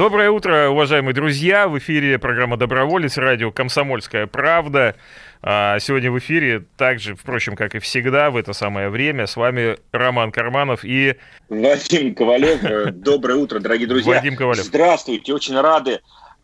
Доброе утро, уважаемые друзья! В эфире программа «Доброволец», радио «Комсомольская правда». А, сегодня в эфире, также, впрочем, как и всегда, в это самое время, с вами Роман Карманов и... Вадим Ковалев. Доброе утро, дорогие друзья. Вадим Ковалев. Здравствуйте, очень рады,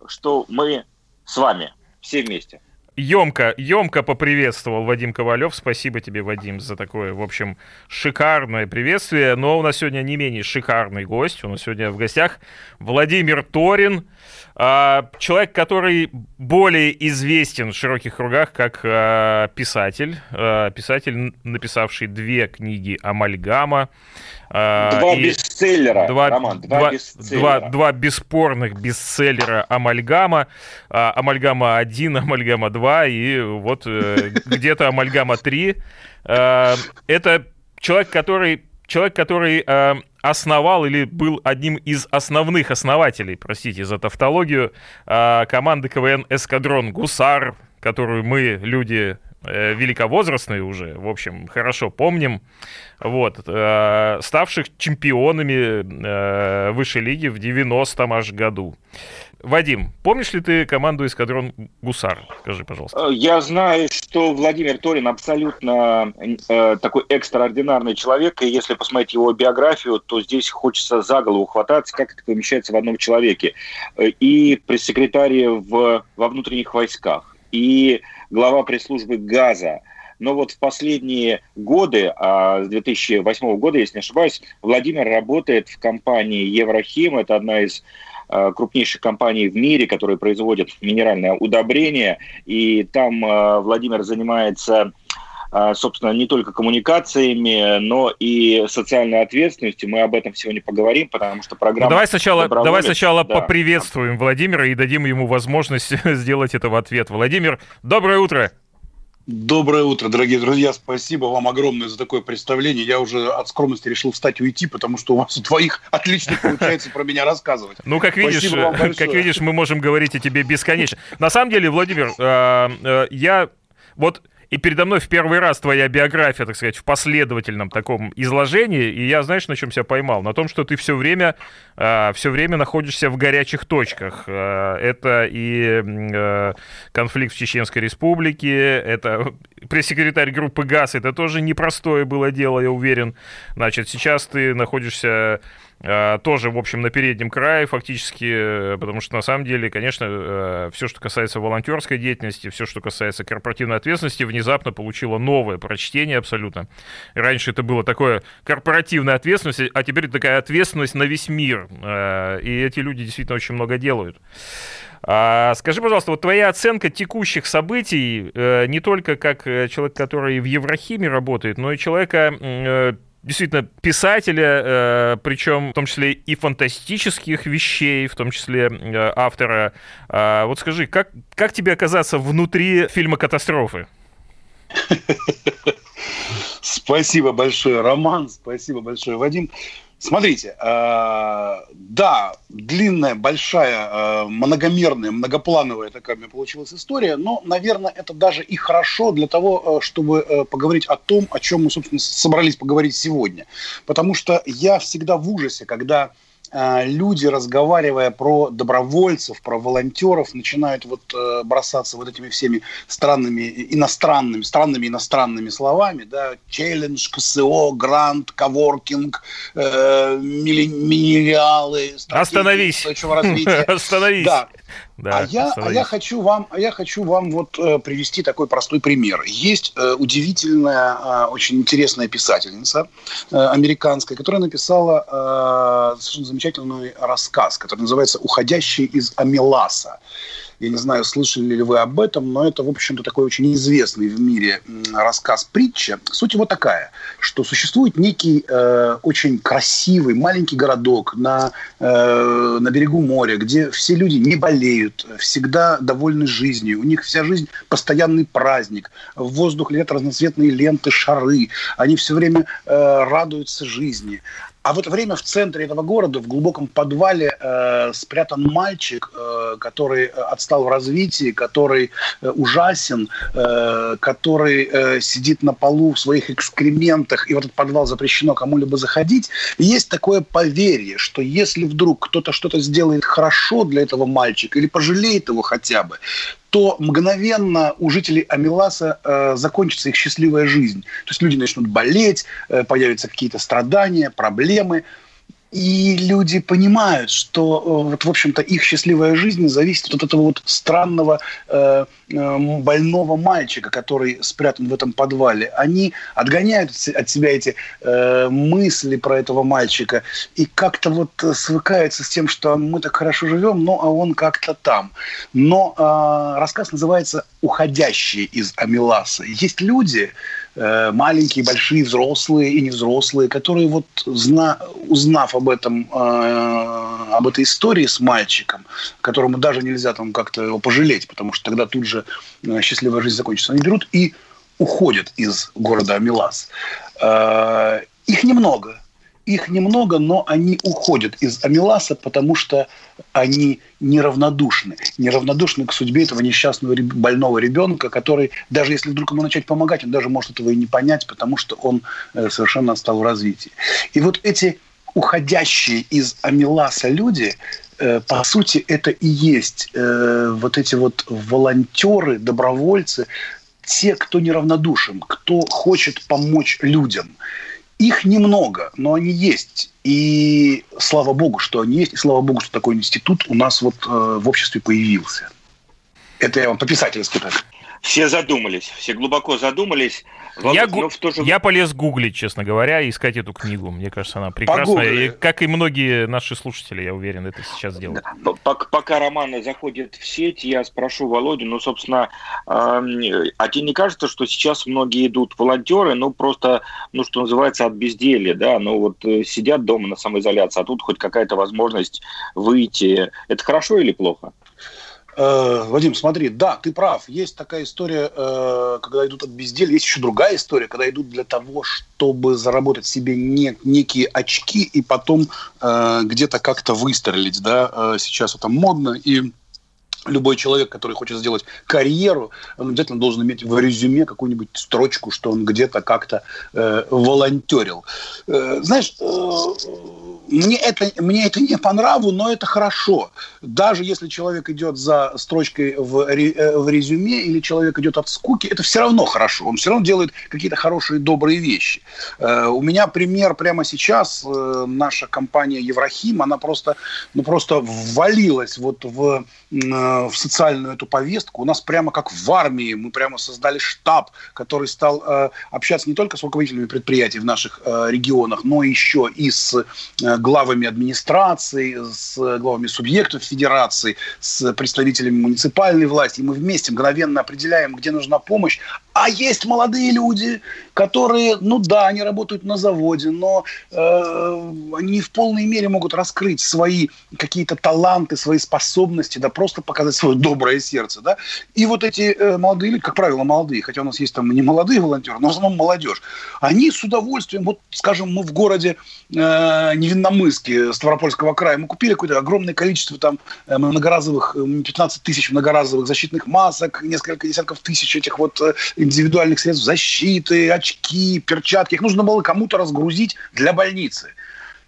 что мы с вами все вместе. Емко, емко поприветствовал Вадим Ковалев. Спасибо тебе, Вадим, за такое, в общем, шикарное приветствие. Но у нас сегодня не менее шикарный гость. У нас сегодня в гостях Владимир Торин, а, человек, который более известен в широких кругах как а, писатель. А, писатель, написавший две книги «Амальгама». Два и бестселлера, два, Роман, два, два, бестселлера. Два, два бесспорных бестселлера «Амальгама». «Амальгама 1», «Амальгама 2» и вот э, где-то «Амальгама 3». Это человек, который человек, который э, основал или был одним из основных основателей, простите за тавтологию, э, команды КВН «Эскадрон Гусар», которую мы, люди э, великовозрастные уже, в общем, хорошо помним, вот, э, ставших чемпионами э, высшей лиги в 90-м аж году. Вадим, помнишь ли ты команду «Эскадрон Гусар»? Скажи, пожалуйста. Э, я знаю, что Владимир Торин абсолютно э, такой экстраординарный человек, и если посмотреть его биографию, то здесь хочется за голову хвататься, как это помещается в одном человеке. И пресс-секретарь во внутренних войсках, и глава пресс-службы ГАЗа, но вот в последние годы, а с 2008 года, если не ошибаюсь, Владимир работает в компании Еврохим. Это одна из Э, крупнейших компаний в мире, которые производят минеральное удобрение. И там э, Владимир занимается собственно, не только коммуникациями, но и социальной ответственностью. Мы об этом сегодня поговорим, потому что программа... Ну, давай сначала, давай сначала да. поприветствуем Владимира и дадим ему возможность сделать это в ответ. Владимир, доброе утро! Доброе утро, дорогие друзья. Спасибо вам огромное за такое представление. Я уже от скромности решил встать и уйти, потому что у вас у двоих отлично получается про меня рассказывать. Ну, как видишь, как видишь, мы можем говорить о тебе бесконечно. На самом деле, Владимир, э, э, я вот и передо мной в первый раз твоя биография, так сказать, в последовательном таком изложении, и я, знаешь, на чем себя поймал? На том, что ты все время, э, все время находишься в горячих точках. Э, это и э, конфликт в Чеченской Республике, это пресс-секретарь группы ГАЗ, это тоже непростое было дело, я уверен. Значит, сейчас ты находишься тоже, в общем, на переднем крае фактически, э, потому что на самом деле, конечно, э, все, что касается волонтерской деятельности, все, что касается корпоративной ответственности, внезапно получило новое прочтение абсолютно. Раньше это было такое корпоративная ответственность, а теперь такая ответственность на весь мир. И эти люди действительно очень много делают. А, скажи, пожалуйста, вот твоя оценка текущих событий, не только как человек, который в Еврохиме работает, но и человека, действительно писателя, э, причем в том числе и фантастических вещей, в том числе э, автора. Э, вот скажи, как, как тебе оказаться внутри фильма «Катастрофы»? Спасибо большое, Роман, спасибо большое, Вадим. Смотрите, э, да, длинная, большая, э, многомерная, многоплановая такая у меня получилась история, но, наверное, это даже и хорошо для того, э, чтобы э, поговорить о том, о чем мы, собственно, собрались поговорить сегодня. Потому что я всегда в ужасе, когда а, люди, разговаривая про добровольцев, про волонтеров, начинают вот э, бросаться вот этими всеми странными, иностранными, странными иностранными словами, да, челлендж, КСО, грант, коворкинг, э, миллениалы, Остановись. Остановись. Да. Да, а, я, а я хочу вам, а я хочу вам вот э, привести такой простой пример. Есть э, удивительная, э, очень интересная писательница э, американская, которая написала э, совершенно замечательный рассказ, который называется "Уходящий из Амиласа". Я не знаю, слышали ли вы об этом, но это, в общем-то, такой очень известный в мире рассказ притча. Суть его такая, что существует некий э, очень красивый маленький городок на, э, на берегу моря, где все люди не болеют, всегда довольны жизнью, у них вся жизнь постоянный праздник, в воздух летят разноцветные ленты, шары, они все время э, радуются жизни. А в это время в центре этого города, в глубоком подвале, э, спрятан мальчик, э, который отстал в развитии, который э, ужасен, э, который э, сидит на полу в своих экскрементах, и в этот подвал запрещено кому-либо заходить. И есть такое поверье, что если вдруг кто-то что-то сделает хорошо для этого мальчика или пожалеет его хотя бы, то мгновенно у жителей Амиласа э, закончится их счастливая жизнь. То есть люди начнут болеть, э, появятся какие-то страдания, проблемы. И люди понимают, что, э, вот, в общем-то, их счастливая жизнь зависит от этого вот странного э, э, больного мальчика, который спрятан в этом подвале. Они отгоняют от себя эти э, мысли про этого мальчика и как-то вот свыкаются с тем, что мы так хорошо живем, но а он как-то там. Но э, рассказ называется «Уходящие из Амиласа». Есть люди, Э, маленькие, большие, взрослые и невзрослые, которые вот зна, узнав об этом, э, об этой истории с мальчиком, которому даже нельзя там как-то его пожалеть, потому что тогда тут же э, счастливая жизнь закончится, они берут и уходят из города Амилас. Э, их немного, их немного, но они уходят из Амиласа, потому что они неравнодушны. Неравнодушны к судьбе этого несчастного больного ребенка, который, даже если вдруг ему начать помогать, он даже может этого и не понять, потому что он э, совершенно отстал в развитии. И вот эти уходящие из Амиласа люди, э, по сути, это и есть э, вот эти вот волонтеры, добровольцы, те, кто неравнодушен, кто хочет помочь людям – их немного, но они есть. И слава богу, что они есть, и слава богу, что такой институт у нас вот э, в обществе появился. Это я вам по-писательски так. Все задумались, все глубоко задумались. Я, гу... же... я полез гуглить, честно говоря, искать эту книгу. Мне кажется, она прекрасная. И, как и многие наши слушатели, я уверен, это сейчас делают. Да. Пока Роман заходит в сеть, я спрошу Володю, ну, собственно, э, а тебе не кажется, что сейчас многие идут волонтеры, ну, просто, ну, что называется, от безделья, да, ну, вот э, сидят дома на самоизоляции, а тут хоть какая-то возможность выйти. Это хорошо или плохо? Э, Вадим, смотри, да, ты прав. Есть такая история, э, когда идут от безделья. Есть еще другая история, когда идут для того, чтобы заработать себе не, некие очки и потом э, где-то как-то выстрелить. Да? Сейчас это модно, и любой человек, который хочет сделать карьеру, он обязательно должен иметь в резюме какую-нибудь строчку, что он где-то как-то волонтерил. Знаешь, мне это, мне это не по нраву, но это хорошо. Даже если человек идет за строчкой в, э, в резюме или человек идет от скуки, это все равно хорошо. Он все равно делает какие-то хорошие, добрые вещи. Э, у меня пример прямо сейчас. Э, наша компания Еврахим, она просто, ну, просто ввалилась вот в, в социальную эту повестку. У нас прямо как в армии. Мы прямо создали штаб, который стал общаться не только с руководителями предприятий в наших регионах, но еще и с главами администрации, с главами субъектов федерации, с представителями муниципальной власти. И мы вместе мгновенно определяем, где нужна помощь, а есть молодые люди, которые, ну да, они работают на заводе, но э, они в полной мере могут раскрыть свои какие-то таланты, свои способности, да, просто показать свое доброе сердце, да. И вот эти э, молодые люди, как правило, молодые, хотя у нас есть там не молодые волонтеры, но в основном молодежь, они с удовольствием, вот, скажем, мы в городе э, Невинномысске, Ставропольского края, мы купили какое-то огромное количество там э, многоразовых, 15 тысяч многоразовых защитных масок, несколько десятков тысяч этих вот э, индивидуальных средств защиты, очки, перчатки. Их нужно было кому-то разгрузить для больницы.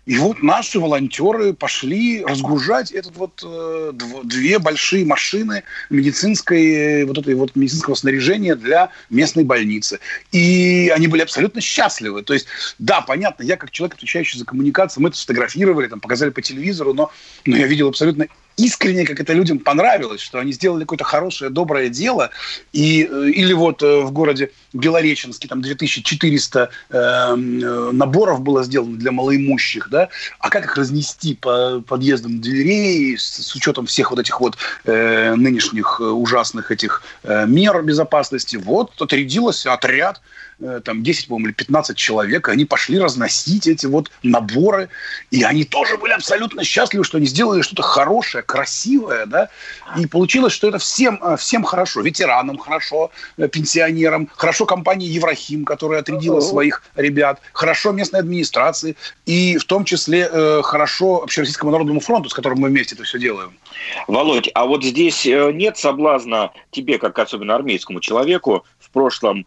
И вот наши волонтеры пошли разгружать этот вот э, две большие машины медицинской вот этой вот медицинского снаряжения для местной больницы. И они были абсолютно счастливы. То есть, да, понятно, я как человек, отвечающий за коммуникацию, мы это сфотографировали, там, показали по телевизору, но, но я видел абсолютно искренне, как это людям понравилось, что они сделали какое-то хорошее, доброе дело, и, э, или вот э, в городе Белореченске там 2400 э, наборов было сделано для малоимущих, да, а как их разнести по подъездам дверей с, с учетом всех вот этих вот э, нынешних э, ужасных этих э, мер безопасности, вот отрядился отряд там 10, по-моему, или 15 человек, и они пошли разносить эти вот наборы, и они тоже были абсолютно счастливы, что они сделали что-то хорошее, красивое, да, и получилось, что это всем, э, всем хорошо, ветеранам хорошо, э, пенсионерам, хорошо компании Еврахим, которая отрядила своих ребят, хорошо местной администрации, и в том числе э, хорошо Общероссийскому народному фронту, с которым мы вместе это все делаем. Володь, а вот здесь э, нет соблазна тебе, как особенно армейскому человеку, в прошлом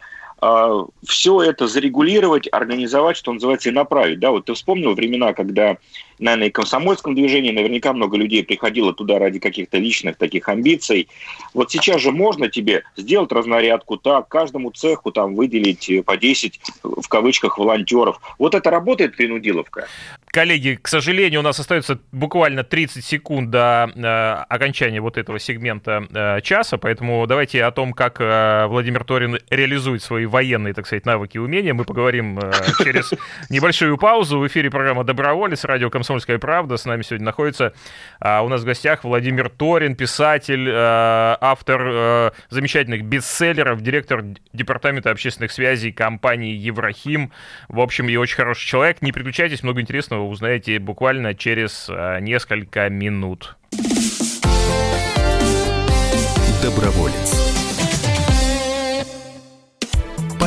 все это зарегулировать, организовать, что называется, и направить. Да, вот ты вспомнил времена, когда, наверное, и комсомольском движении наверняка много людей приходило туда ради каких-то личных таких амбиций. Вот сейчас же можно тебе сделать разнарядку так, каждому цеху там выделить по 10, в кавычках, волонтеров. Вот это работает принудиловка? Коллеги, к сожалению, у нас остается буквально 30 секунд до э, окончания вот этого сегмента э, часа, поэтому давайте о том, как э, Владимир Торин реализует свои военные, так сказать, навыки и умения, мы поговорим э, через небольшую паузу. В эфире программа «Доброволец», радио «Комсомольская правда». С нами сегодня находится э, у нас в гостях Владимир Торин, писатель, э, автор э, замечательных бестселлеров, директор департамента общественных связей компании «Еврахим». В общем, и очень хороший человек. Не переключайтесь, много интересного узнаете буквально через а, несколько минут. Доброволец.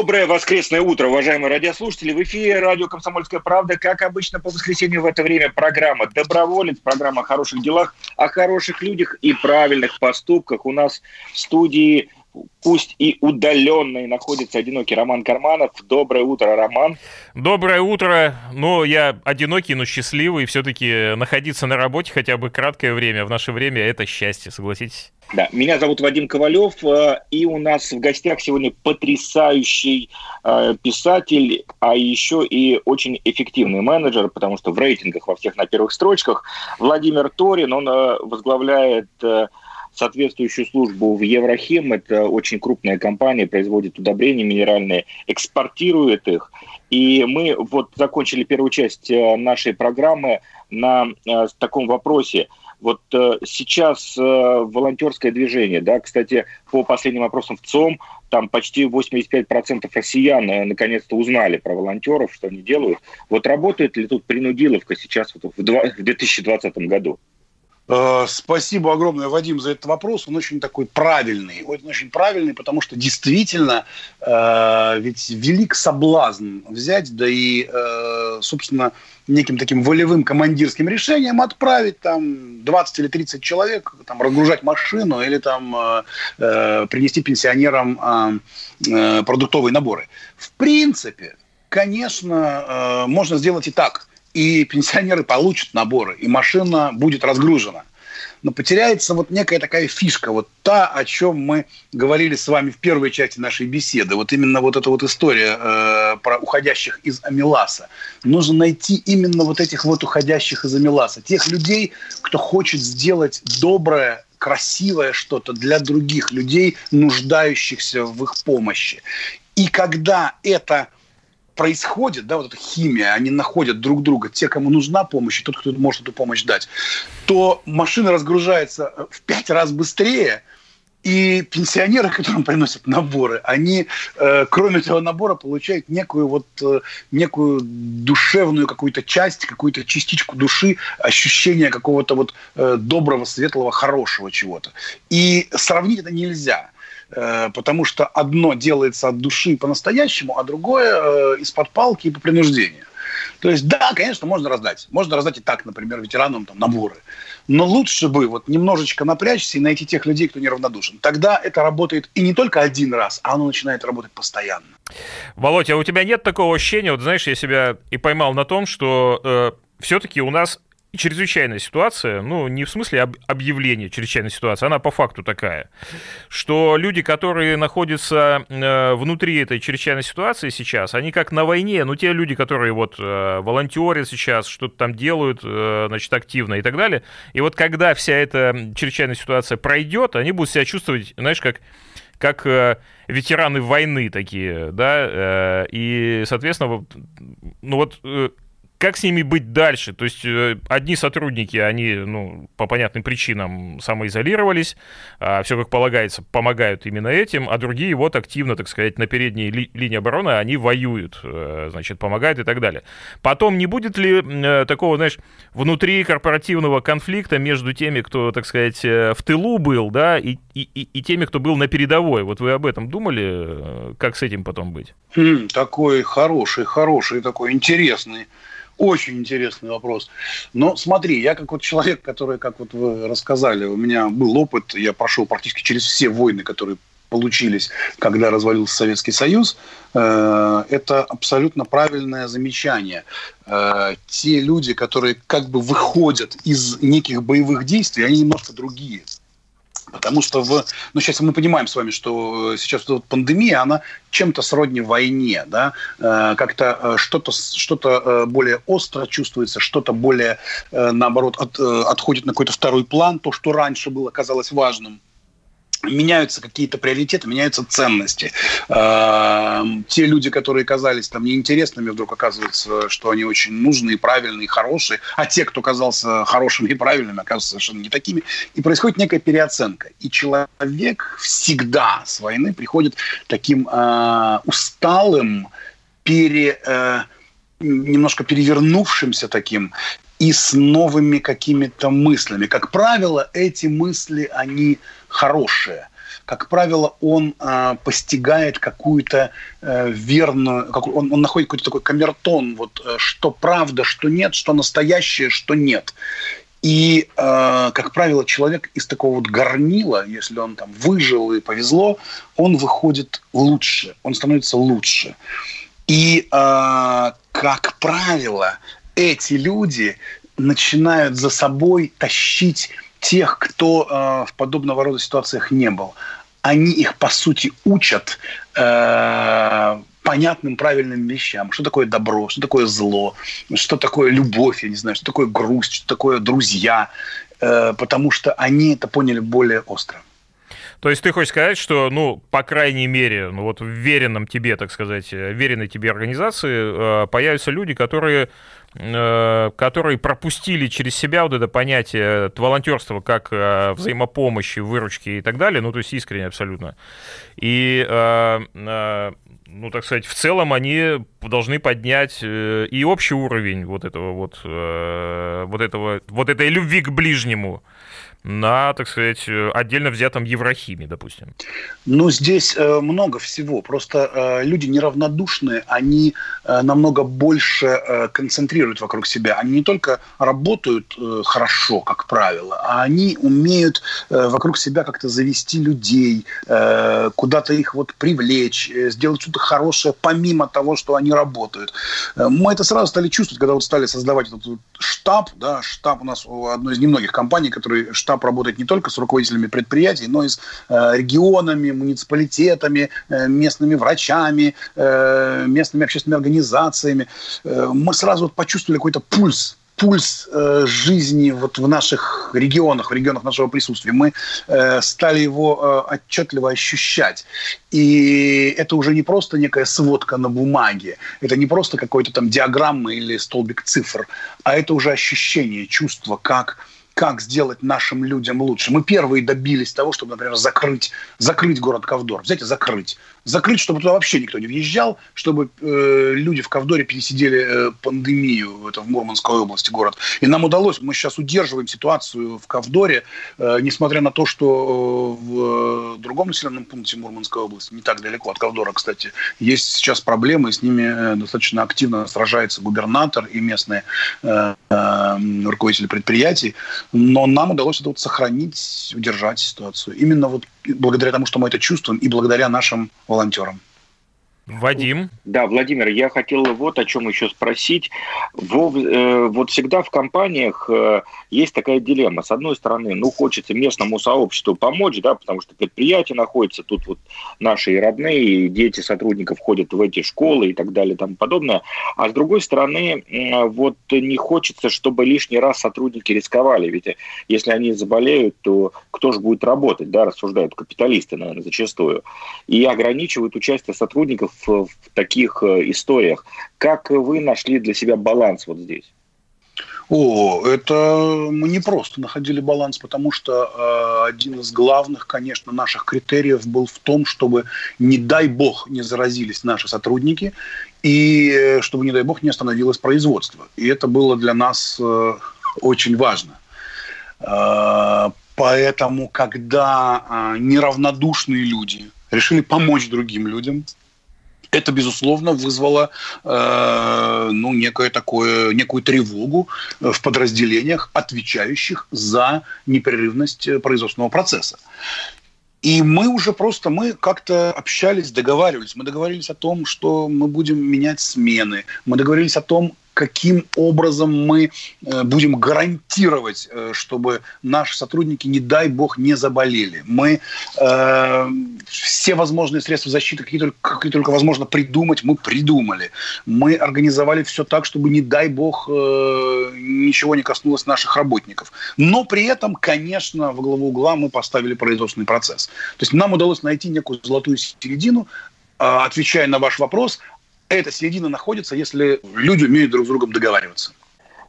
Доброе воскресное утро, уважаемые радиослушатели. В эфире радио «Комсомольская правда». Как обычно, по воскресенью в это время программа «Доброволец», программа о хороших делах, о хороших людях и правильных поступках. У нас в студии пусть и удаленный находится одинокий Роман Карманов. Доброе утро, Роман. Доброе утро. Ну, я одинокий, но счастливый. Все-таки находиться на работе хотя бы краткое время в наше время – это счастье, согласитесь? Да, меня зовут Вадим Ковалев, э, и у нас в гостях сегодня потрясающий э, писатель, а еще и очень эффективный менеджер, потому что в рейтингах во всех на первых строчках Владимир Торин, он э, возглавляет соответствующую службу в Еврохим. Это очень крупная компания, производит удобрения минеральные, экспортирует их. И мы вот закончили первую часть нашей программы на таком вопросе – вот э, сейчас э, волонтерское движение, да, кстати, по последним опросам в ЦОМ, там почти 85% россиян э, наконец-то узнали про волонтеров, что они делают. Вот работает ли тут принудиловка сейчас вот в 2020 году? Э, спасибо огромное, Вадим, за этот вопрос. Он очень такой правильный. Он очень правильный, потому что действительно э, ведь велик соблазн взять, да и, э, собственно, неким таким волевым командирским решением отправить там 20 или 30 человек, там, разгружать машину или там э, э, принести пенсионерам э, э, продуктовые наборы. В принципе, конечно, э, можно сделать и так. И пенсионеры получат наборы, и машина будет разгружена но потеряется вот некая такая фишка, вот та, о чем мы говорили с вами в первой части нашей беседы, вот именно вот эта вот история э, про уходящих из Амиласа. Нужно найти именно вот этих вот уходящих из Амиласа, тех людей, кто хочет сделать доброе, красивое что-то для других людей, нуждающихся в их помощи. И когда это происходит, да, вот эта химия, они находят друг друга, те, кому нужна помощь, и тот, кто может эту помощь дать, то машина разгружается э, в пять раз быстрее, и пенсионеры, которым приносят наборы, они, э, кроме этого набора, получают некую вот э, некую душевную какую-то часть, какую-то частичку души, ощущение какого-то вот э, доброго, светлого, хорошего чего-то. И сравнить это нельзя. Э, потому что одно делается от души по-настоящему, а другое э, из-под палки и по принуждению. То есть, да, конечно, можно раздать. Можно раздать и так, например, ветеранам там, наборы. Но лучше бы вот немножечко напрячься и найти тех людей, кто неравнодушен. Тогда это работает и не только один раз, а оно начинает работать постоянно. Володь, а у тебя нет такого ощущения, вот знаешь, я себя и поймал на том, что э, все-таки у нас чрезвычайная ситуация, ну, не в смысле об, объявления чрезвычайной ситуации, она по факту такая, что люди, которые находятся э, внутри этой чрезвычайной ситуации сейчас, они как на войне, ну, те люди, которые вот э, волонтерят сейчас, что-то там делают, э, значит, активно и так далее, и вот когда вся эта чрезвычайная ситуация пройдет, они будут себя чувствовать, знаешь, как как э, ветераны войны такие, да, э, и, соответственно, ну вот э, как с ними быть дальше? То есть э, одни сотрудники, они, ну, по понятным причинам самоизолировались, а все как полагается, помогают именно этим, а другие вот активно, так сказать, на передней ли, линии обороны, они воюют, э, значит, помогают и так далее. Потом не будет ли э, такого, знаешь, внутри корпоративного конфликта между теми, кто, так сказать, в тылу был, да, и, и, и теми, кто был на передовой? Вот вы об этом думали? Как с этим потом быть? Хм, такой хороший, хороший, такой интересный очень интересный вопрос. Но смотри, я как вот человек, который, как вот вы рассказали, у меня был опыт, я прошел практически через все войны, которые получились, когда развалился Советский Союз, э, это абсолютно правильное замечание. Э, те люди, которые как бы выходят из неких боевых действий, они немножко другие. Потому что в, ну, сейчас мы понимаем с вами, что сейчас вот пандемия, она чем-то сродни войне, да, э, как-то э, что-то что э, более остро чувствуется, что-то более, э, наоборот, от, э, отходит на какой-то второй план, то, что раньше было, казалось важным меняются какие-то приоритеты, меняются ценности. Э, те люди, которые казались там неинтересными, вдруг оказывается, что они очень нужные, правильные, хорошие, а те, кто казался хорошими и правильными, оказываются совершенно не такими. И происходит некая переоценка. И человек всегда с войны приходит таким э, усталым, пере, э, немножко перевернувшимся таким и с новыми какими-то мыслями. Как правило, эти мысли, они хорошие. Как правило, он э, постигает какую-то э, верную, как, он, он находит какой-то такой камертон, вот э, что правда, что нет, что настоящее, что нет. И, э, как правило, человек из такого вот горнила, если он там выжил и повезло, он выходит лучше, он становится лучше. И, э, как правило, эти люди начинают за собой тащить тех, кто э, в подобного рода ситуациях не был. Они их, по сути, учат э, понятным, правильным вещам. Что такое добро, что такое зло, что такое любовь, я не знаю, что такое грусть, что такое друзья. Э, потому что они это поняли более остро. То есть ты хочешь сказать, что, ну, по крайней мере, ну вот в веренном тебе, так сказать, веренной тебе организации э, появятся люди, которые Э, которые пропустили через себя вот это понятие волонтерства как э, взаимопомощи, выручки и так далее, ну, то есть искренне абсолютно. И, э, ну, так сказать, в целом они должны поднять и общий уровень вот этого вот, вот этого, вот этой любви к ближнему на, так сказать, отдельно взятом Еврохиме, допустим? Ну, здесь э, много всего. Просто э, люди неравнодушные, они э, намного больше э, концентрируют вокруг себя. Они не только работают э, хорошо, как правило, а они умеют э, вокруг себя как-то завести людей, э, куда-то их вот привлечь, э, сделать что-то хорошее помимо того, что они работают. Э, мы это сразу стали чувствовать, когда вот стали создавать этот штаб, да, штаб у нас у одной из немногих компаний, который штаб штаб работает не только с руководителями предприятий, но и с э, регионами, муниципалитетами, э, местными врачами, э, местными общественными организациями. Э, мы сразу вот почувствовали какой-то пульс пульс э, жизни вот в наших регионах, в регионах нашего присутствия. Мы э, стали его э, отчетливо ощущать. И это уже не просто некая сводка на бумаге, это не просто какой-то там диаграмма или столбик цифр, а это уже ощущение, чувство, как как сделать нашим людям лучше. Мы первые добились того, чтобы, например, закрыть, закрыть город Ковдор. Взять и закрыть закрыть, чтобы туда вообще никто не въезжал, чтобы э, люди в Ковдоре пересидели э, пандемию, это в Мурманской области город. И нам удалось, мы сейчас удерживаем ситуацию в Ковдоре, э, несмотря на то, что э, в другом населенном пункте Мурманской области, не так далеко от Ковдора, кстати, есть сейчас проблемы, и с ними э, достаточно активно сражается губернатор и местные э, э, руководители предприятий, но нам удалось это вот сохранить, удержать ситуацию. Именно вот благодаря тому, что мы это чувствуем, и благодаря нашим волонтерам. Вадим. Да, Владимир, я хотел вот о чем еще спросить. Во, э, вот всегда в компаниях э, есть такая дилемма. С одной стороны, ну, хочется местному сообществу помочь, да, потому что предприятие находится, тут вот наши и родные, и дети сотрудников ходят в эти школы и так далее и тому подобное. А с другой стороны, э, вот не хочется, чтобы лишний раз сотрудники рисковали. Ведь если они заболеют, то кто же будет работать, да, рассуждают капиталисты, наверное, зачастую. И ограничивают участие сотрудников в, в таких э, историях. Как вы нашли для себя баланс вот здесь? О, это мы не просто находили баланс, потому что э, один из главных, конечно, наших критериев был в том, чтобы, не дай бог, не заразились наши сотрудники, и э, чтобы, не дай бог, не остановилось производство. И это было для нас э, очень важно. Э, поэтому, когда э, неравнодушные люди решили помочь другим людям, это, безусловно, вызвало э, ну, некое такое, некую тревогу в подразделениях, отвечающих за непрерывность производственного процесса. И мы уже просто, мы как-то общались, договаривались. Мы договорились о том, что мы будем менять смены. Мы договорились о том, каким образом мы э, будем гарантировать, э, чтобы наши сотрудники, не дай бог, не заболели. Мы э, все возможные средства защиты, какие только, какие только возможно придумать, мы придумали. Мы организовали все так, чтобы, не дай бог, э, ничего не коснулось наших работников. Но при этом, конечно, во главу угла мы поставили производственный процесс. То есть нам удалось найти некую золотую середину, а, отвечая на ваш вопрос, эта середина находится, если люди умеют друг с другом договариваться.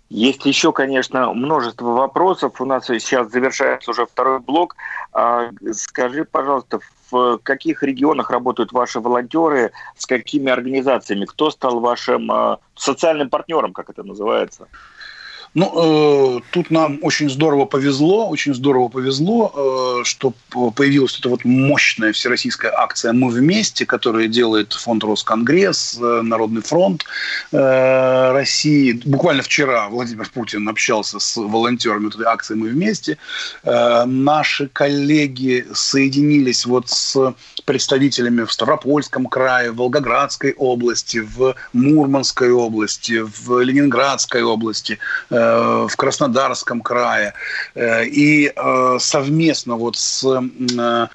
Есть еще, конечно, множество вопросов. У нас сейчас завершается уже второй блок. А, скажи, пожалуйста, в каких регионах работают ваши волонтеры, с какими организациями? Кто стал вашим а, социальным партнером, как это называется? Ну, э, тут нам очень здорово повезло, очень здорово повезло, э, что появилась эта вот мощная всероссийская акция «Мы вместе», которая делает фонд Росконгресс, э, Народный фронт э, России. Буквально вчера Владимир Путин общался с волонтерами этой акции «Мы вместе». Э, наши коллеги соединились вот с представителями в Ставропольском крае, в Волгоградской области, в Мурманской области, в Ленинградской области э, – в Краснодарском крае. Э, и э, совместно вот с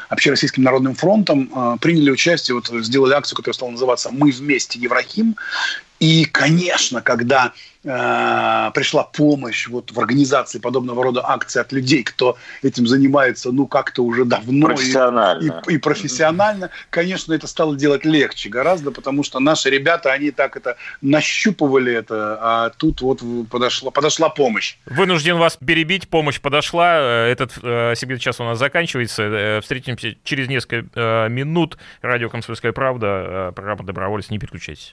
Общероссийским народным фронтом приняли участие, вот сделали акцию, которая стала называться «Мы вместе Еврахим». И, конечно, когда э, пришла помощь вот в организации подобного рода акций от людей, кто этим занимается, ну, как-то уже давно профессионально. И, и, и профессионально, конечно, это стало делать легче гораздо, потому что наши ребята, они так это нащупывали это, а тут вот подошла, подошла помощь. Вынужден вас перебить, помощь подошла, э, этот э, сегмент час у нас заканчивается, э, встретимся через несколько э, минут. Радио «Комсомольская правда», э, программа «Доброволец», не переключайтесь.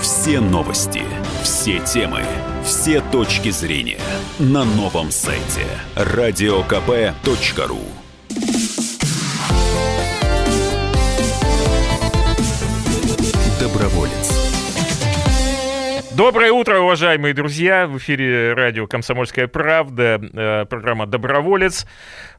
все новости, все темы, все точки зрения на новом сайте радиокп.ру. Доброе утро, уважаемые друзья! В эфире радио «Комсомольская правда», э, программа «Доброволец».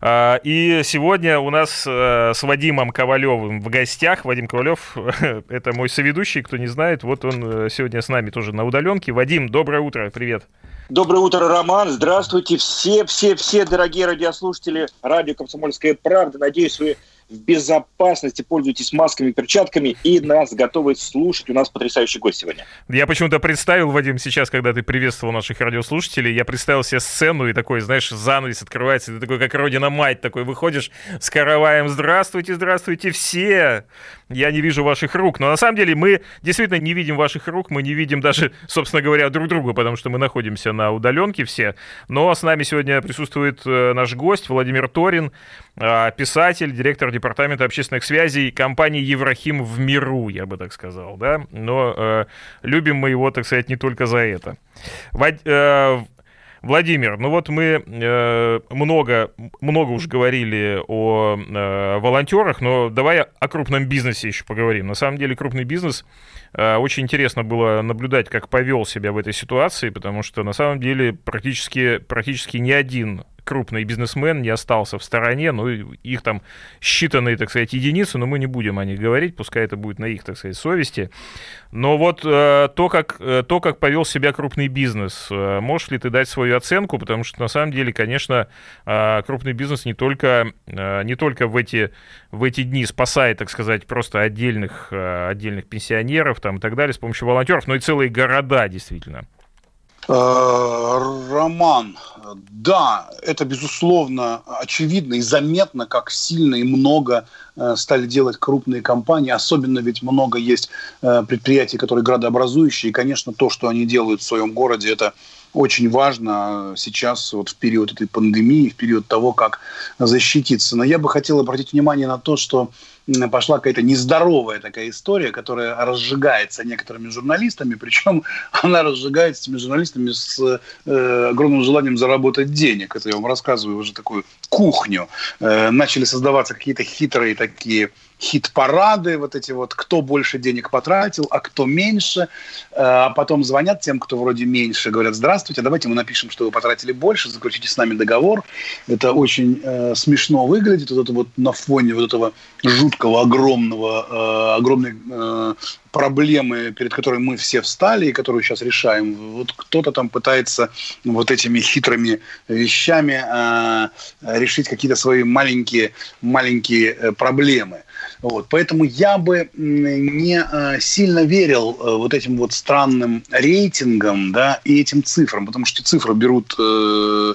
А, и сегодня у нас э, с Вадимом Ковалевым в гостях. Вадим Ковалев — это мой соведущий, кто не знает. Вот он э, сегодня с нами тоже на удаленке. Вадим, доброе утро, привет! Доброе утро, Роман. Здравствуйте все, все, все дорогие радиослушатели радио «Комсомольская правда». Надеюсь, вы в безопасности, пользуйтесь масками, перчатками и нас готовы слушать. У нас потрясающий гость сегодня. Я почему-то представил, Вадим, сейчас, когда ты приветствовал наших радиослушателей, я представил себе сцену и такой, знаешь, занавес открывается, ты такой, как Родина-мать, такой выходишь с караваем «Здравствуйте, здравствуйте все!» Я не вижу ваших рук, но на самом деле мы действительно не видим ваших рук, мы не видим даже, собственно говоря, друг друга, потому что мы находимся на удаленке все. Но с нами сегодня присутствует э, наш гость Владимир Торин, э, писатель, директор департамента общественных связей компании Еврахим в миру, я бы так сказал, да. Но э, любим мы его, так сказать, не только за это. Вад, э, Владимир, ну вот мы э, много, много уже говорили о э, волонтерах, но давай о крупном бизнесе еще поговорим. На самом деле крупный бизнес очень интересно было наблюдать, как повел себя в этой ситуации, потому что на самом деле практически, практически ни один крупный бизнесмен не остался в стороне, ну, их там считанные, так сказать, единицы, но мы не будем о них говорить, пускай это будет на их, так сказать, совести. Но вот э, то, как, э, то, как повел себя крупный бизнес, э, можешь ли ты дать свою оценку, потому что на самом деле, конечно, э, крупный бизнес не только, э, не только в, эти, в эти дни спасает, так сказать, просто отдельных, э, отдельных пенсионеров там, и так далее с помощью волонтеров, но и целые города, действительно. Э, Роман, да, это безусловно очевидно и заметно, как сильно и много э, стали делать крупные компании. Особенно ведь много есть э, предприятий, которые градообразующие. И, конечно, то, что они делают в своем городе, это очень важно сейчас, вот в период этой пандемии, в период того, как защититься. Но я бы хотел обратить внимание на то, что пошла какая-то нездоровая такая история, которая разжигается некоторыми журналистами, причем она разжигается этими журналистами с э, огромным желанием заработать денег. Это я вам рассказываю уже такую кухню. Э, начали создаваться какие-то хитрые такие хит-парады, вот эти вот, кто больше денег потратил, а кто меньше. Э, а потом звонят тем, кто вроде меньше, говорят, здравствуйте, давайте мы напишем, что вы потратили больше, заключите с нами договор. Это очень э, смешно выглядит, вот это вот на фоне вот этого жуткого, огромного, э, огромной э, проблемы, перед которой мы все встали и которую сейчас решаем. Вот кто-то там пытается вот этими хитрыми вещами э, решить какие-то свои маленькие, маленькие э, проблемы. Вот. Поэтому я бы не э, сильно верил э, вот этим вот странным рейтингам да, и этим цифрам, потому что цифры берут э,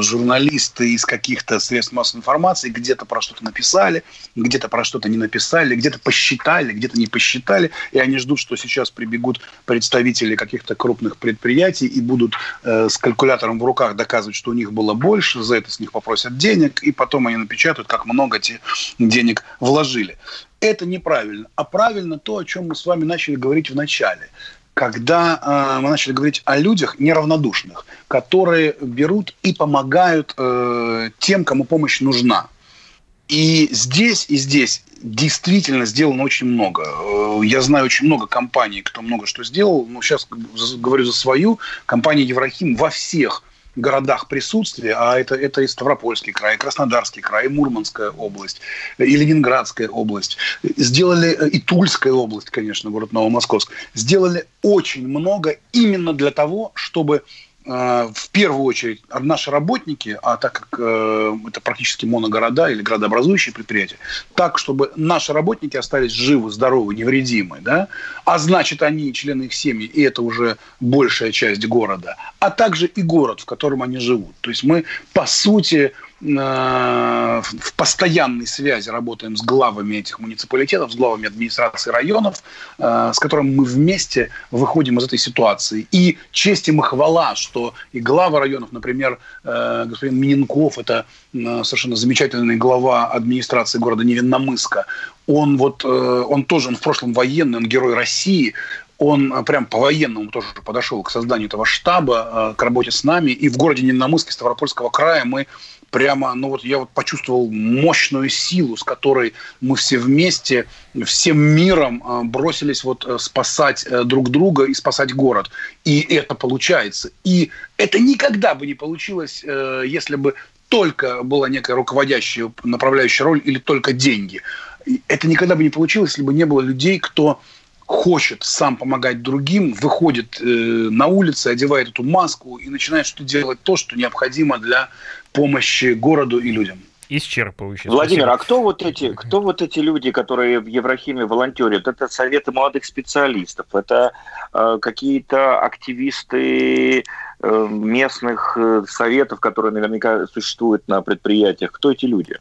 журналисты из каких-то средств массовой информации, где-то про что-то написали, где-то про что-то не написали, где-то посчитали, где-то не посчитали, и они ждут, что сейчас прибегут представители каких-то крупных предприятий и будут с калькулятором в руках доказывать, что у них было больше, за это с них попросят денег, и потом они напечатают, как много те денег вложили. Это неправильно. А правильно то, о чем мы с вами начали говорить в начале когда э, мы начали говорить о людях неравнодушных, которые берут и помогают э, тем, кому помощь нужна. И здесь, и здесь действительно сделано очень много. Э, я знаю очень много компаний, кто много что сделал. Но сейчас говорю за свою. Компания Еврахим во всех городах присутствия, а это, это и Ставропольский край, и Краснодарский край, и Мурманская область, и Ленинградская область. Сделали э, и Тульская область, конечно, город Новомосковск. Сделали очень много именно для того, чтобы в первую очередь наши работники, а так как э, это практически моногорода или градообразующие предприятия, так, чтобы наши работники остались живы, здоровы, невредимы, да, а значит, они члены их семьи, и это уже большая часть города, а также и город, в котором они живут. То есть мы, по сути, в постоянной связи работаем с главами этих муниципалитетов, с главами администрации районов, э, с которыми мы вместе выходим из этой ситуации. И честь им и хвала, что и глава районов, например, э, господин Миненков, это совершенно замечательный глава администрации города Невинномыска, он вот, он тоже, он в прошлом военный, он герой России, он прям по-военному тоже подошел к созданию этого штаба, к работе с нами. И в городе Невинномысске Ставропольского края мы прямо, ну вот я вот почувствовал мощную силу, с которой мы все вместе, всем миром а, бросились вот э, спасать э, друг друга и спасать город. И это получается. И это никогда бы не получилось, э, если бы только была некая руководящая, направляющая роль или только деньги. Это никогда бы не получилось, если бы не было людей, кто хочет сам помогать другим, выходит э, на улицы, одевает эту маску и начинает что делать то, что необходимо для помощи городу и людям. Исчерпывающе. Владимир, Спасибо. а кто вот эти, кто вот эти люди, которые в Еврохиме волонтерят? Это советы молодых специалистов, это э, какие-то активисты э, местных э, советов, которые наверняка существуют на предприятиях. Кто эти люди?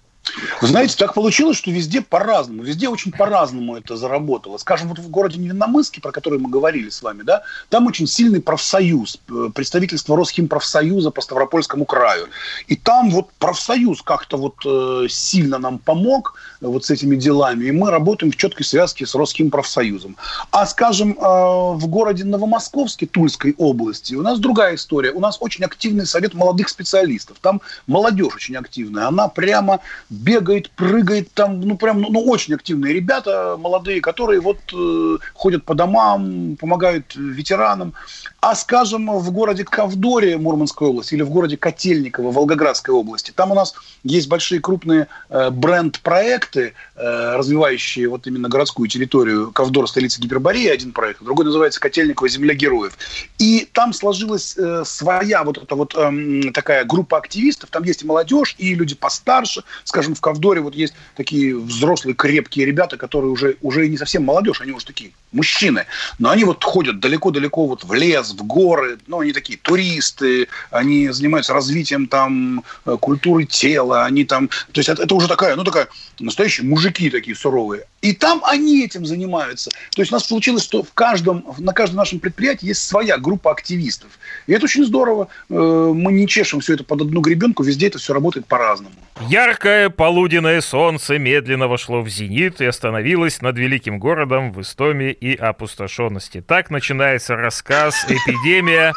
Вы знаете, так получилось, что везде по-разному. Везде очень по-разному это заработало. Скажем, вот в городе Невинномысске, про который мы говорили с вами, да, там очень сильный профсоюз, э, представительство Росхимпрофсоюза по Ставропольскому краю. И там вот профсоюз как-то вот э, сильно нам помог э, вот с этими делами. И мы работаем в четкой связке с Росхимпрофсоюзом. А, скажем, э, в городе Новомосковске, Тульской области, у нас другая история. У нас очень активный совет молодых специалистов. Там молодежь очень активная. Она прямо бегает, прыгает там, ну, прям, ну, ну очень активные ребята молодые, которые вот э, ходят по домам, помогают ветеранам. А, скажем, в городе Ковдоре Мурманской области или в городе Котельниково Волгоградской области, там у нас есть большие крупные э, бренд-проекты, э, развивающие вот именно городскую территорию. Ковдор, столица гипербории, один проект, другой называется Котельниково, земля героев. И там сложилась э, своя вот эта вот э, такая группа активистов, там есть и молодежь, и люди постарше, скажем, в Ковдоре вот есть такие взрослые крепкие ребята, которые уже, уже не совсем молодежь, они уже такие мужчины, но они вот ходят далеко-далеко вот в лес, в горы, ну, они такие туристы, они занимаются развитием там э, культуры тела, они там, то есть это, уже такая, ну, такая, настоящие мужики такие суровые. И там они этим занимаются. То есть у нас получилось, что в каждом, на каждом нашем предприятии есть своя группа активистов. И это очень здорово. Э, мы не чешем все это под одну гребенку, везде это все работает по-разному. Яркое полуденное солнце медленно вошло в зенит и остановилось над великим городом в истоме и опустошенности. Так начинается рассказ «Эпидемия».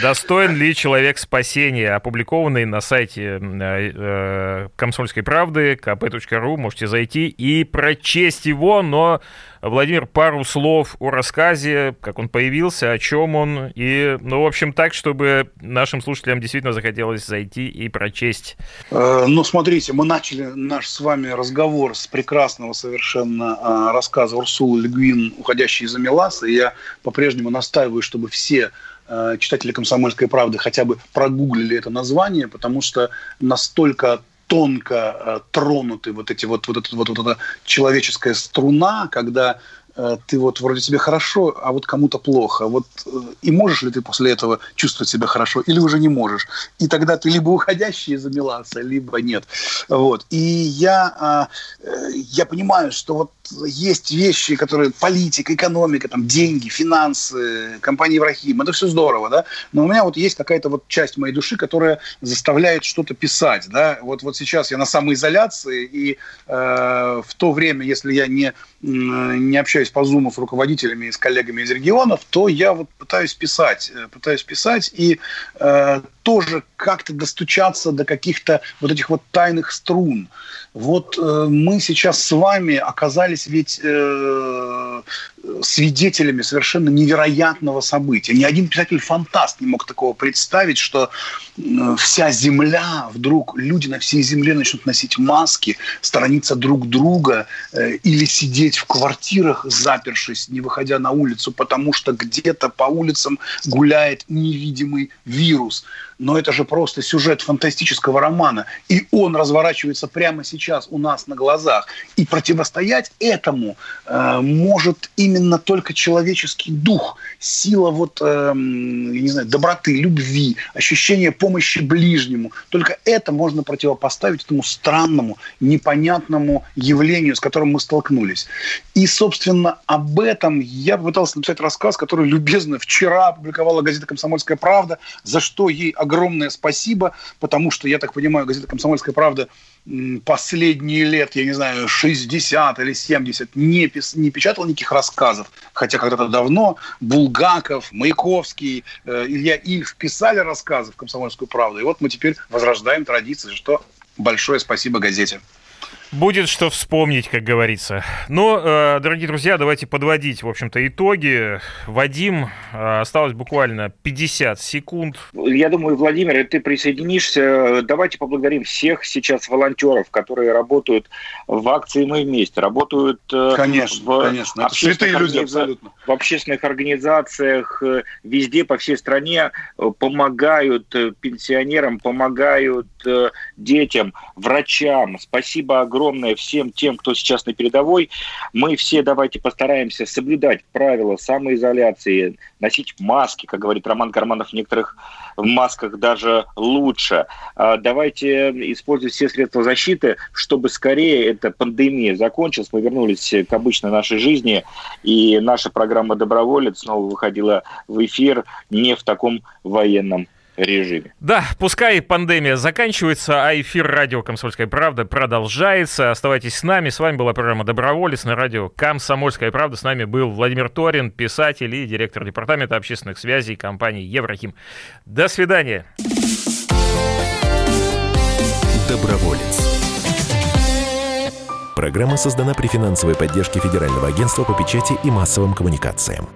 Достоин ли человек спасения? Опубликованный на сайте э, э, Комсомольской правды kp.ru. Можете зайти и прочесть его, но, Владимир, пару слов о рассказе, как он появился, о чем он, и, ну, в общем, так, чтобы нашим слушателям действительно захотелось зайти и прочесть. Э, ну, смотрите, мы начали наш с вами разговор с прекрасного совершенно э, рассказа Урсулы Легвин «Уходящий из Амеласа», и я по-прежнему настаиваю, чтобы все Э, читатели «Комсомольской правды» хотя бы прогуглили это название, потому что настолько тонко э, тронуты вот эти вот, вот, вот, вот, вот эта человеческая струна, когда ты вот вроде себе хорошо, а вот кому-то плохо. Вот э, и можешь ли ты после этого чувствовать себя хорошо, или уже не можешь? И тогда ты либо уходящий из Амеласа, либо нет. Вот. И я, а, э, я понимаю, что вот есть вещи, которые политика, экономика, там, деньги, финансы, компания Еврахим, это все здорово, да, но у меня вот есть какая-то вот часть моей души, которая заставляет что-то писать, да, вот, вот сейчас я на самоизоляции, и э, в то время, если я не, не общаюсь общаюсь по зуму с руководителями и с коллегами из регионов, то я вот пытаюсь писать, э, пытаюсь писать и э, тоже как-то достучаться до каких-то вот этих вот тайных струн. Вот э, мы сейчас с вами оказались ведь э, свидетелями совершенно невероятного события. Ни один писатель-фантаст не мог такого представить, что э, вся Земля, вдруг люди на всей Земле начнут носить маски, сторониться друг друга э, или сидеть в квартирах, запершись, не выходя на улицу, потому что где-то по улицам гуляет невидимый вирус но это же просто сюжет фантастического романа, и он разворачивается прямо сейчас у нас на глазах. И противостоять этому э, может именно только человеческий дух, сила вот, э, не знаю, доброты, любви, ощущение помощи ближнему. Только это можно противопоставить этому странному, непонятному явлению, с которым мы столкнулись. И, собственно, об этом я попытался написать рассказ, который любезно вчера опубликовала газета «Комсомольская правда», за что ей огромное огромное спасибо, потому что, я так понимаю, газета «Комсомольская правда» последние лет, я не знаю, 60 или 70 не, пис, не печатал никаких рассказов, хотя когда-то давно Булгаков, Маяковский, э, Илья Ильф писали рассказы в «Комсомольскую правду», и вот мы теперь возрождаем традиции, что большое спасибо газете. Будет что вспомнить, как говорится. Но, э, дорогие друзья, давайте подводить, в общем-то, итоги. Вадим, э, осталось буквально 50 секунд. Я думаю, Владимир, ты присоединишься. Давайте поблагодарим всех сейчас волонтеров, которые работают в акции «Мы вместе», работают э, конечно, в, конечно. Святые люди абсолютно. в общественных организациях везде, по всей стране, помогают пенсионерам, помогают детям, врачам. Спасибо огромное огромное всем тем, кто сейчас на передовой. Мы все давайте постараемся соблюдать правила самоизоляции, носить маски, как говорит Роман Карманов, в некоторых масках даже лучше. А давайте использовать все средства защиты, чтобы скорее эта пандемия закончилась, мы вернулись к обычной нашей жизни, и наша программа «Доброволец» снова выходила в эфир не в таком военном режиме. Да, пускай пандемия заканчивается, а эфир радио «Комсомольская правда» продолжается. Оставайтесь с нами. С вами была программа «Доброволец» на радио «Комсомольская правда». С нами был Владимир Торин, писатель и директор департамента общественных связей компании «Еврохим». До свидания. Доброволец. Программа создана при финансовой поддержке Федерального агентства по печати и массовым коммуникациям.